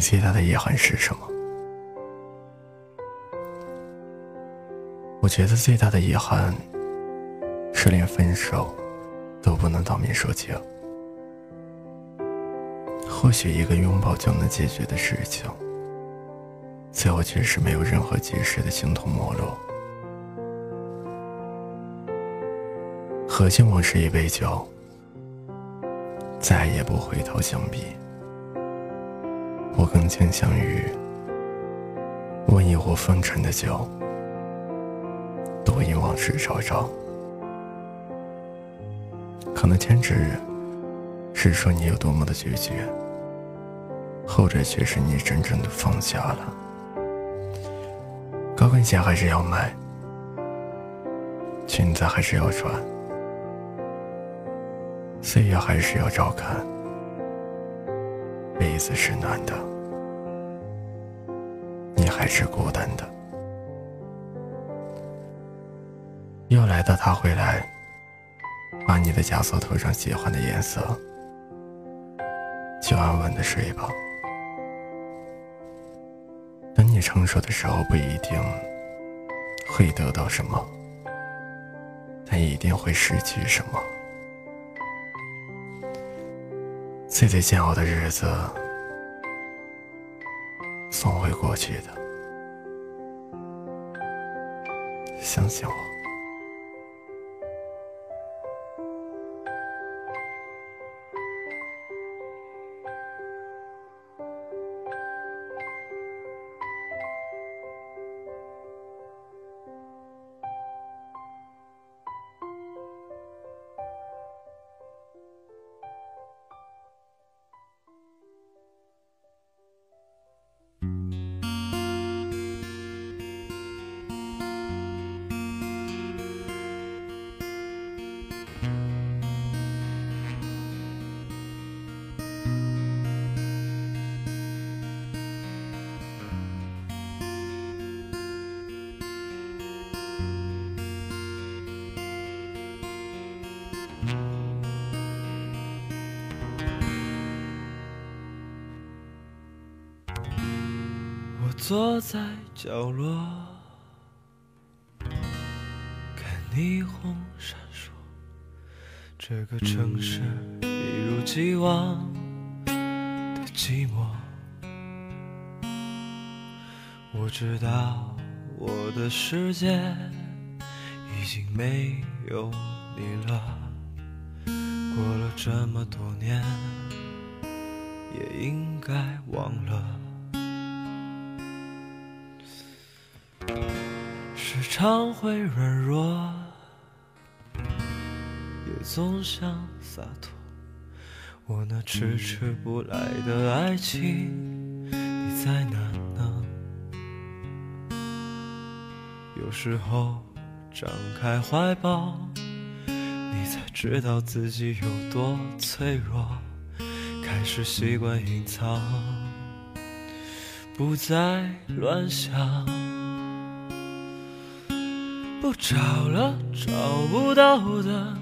最大的遗憾是什么？我觉得最大的遗憾是连分手都不能当面说清。或许一个拥抱就能解决的事情，最后却是没有任何及时的形同陌路。喝尽往事一杯酒，再也不回头相比。我更倾向于温一壶风尘的酒，多饮往事昭昭。可能前者是说你有多么的决绝。后者却是你真正的放下了，高跟鞋还是要买，裙子还是要穿，岁月还是要照看，被子是暖的，你还是孤单的。又来到他回来，把你的枷锁涂上喜欢的颜色，就安稳的睡吧。等你成熟的时候，不一定会得到什么，但一定会失去什么。最最煎熬的日子，总会过去的，相信我。坐在角落，看霓虹闪烁，这个城市一如既往的寂寞。我知道我的世界已经没有你了，过了这么多年，也应该忘了。时常会软弱，总想洒脱。我那迟迟不来的爱情，你在哪呢？有时候张开怀抱，你才知道自己有多脆弱。开始习惯隐藏，不再乱想。不找了，找不到的，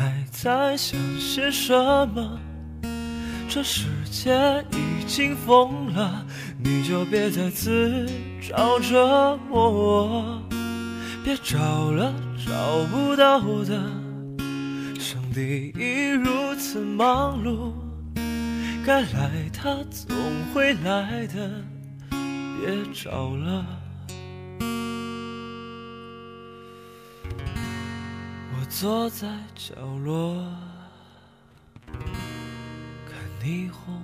还在想些什么？这世界已经疯了，你就别再自找折磨。别找了，找不到的，上帝已如此忙碌，该来他总会来的，别找了。坐在角落，看霓虹。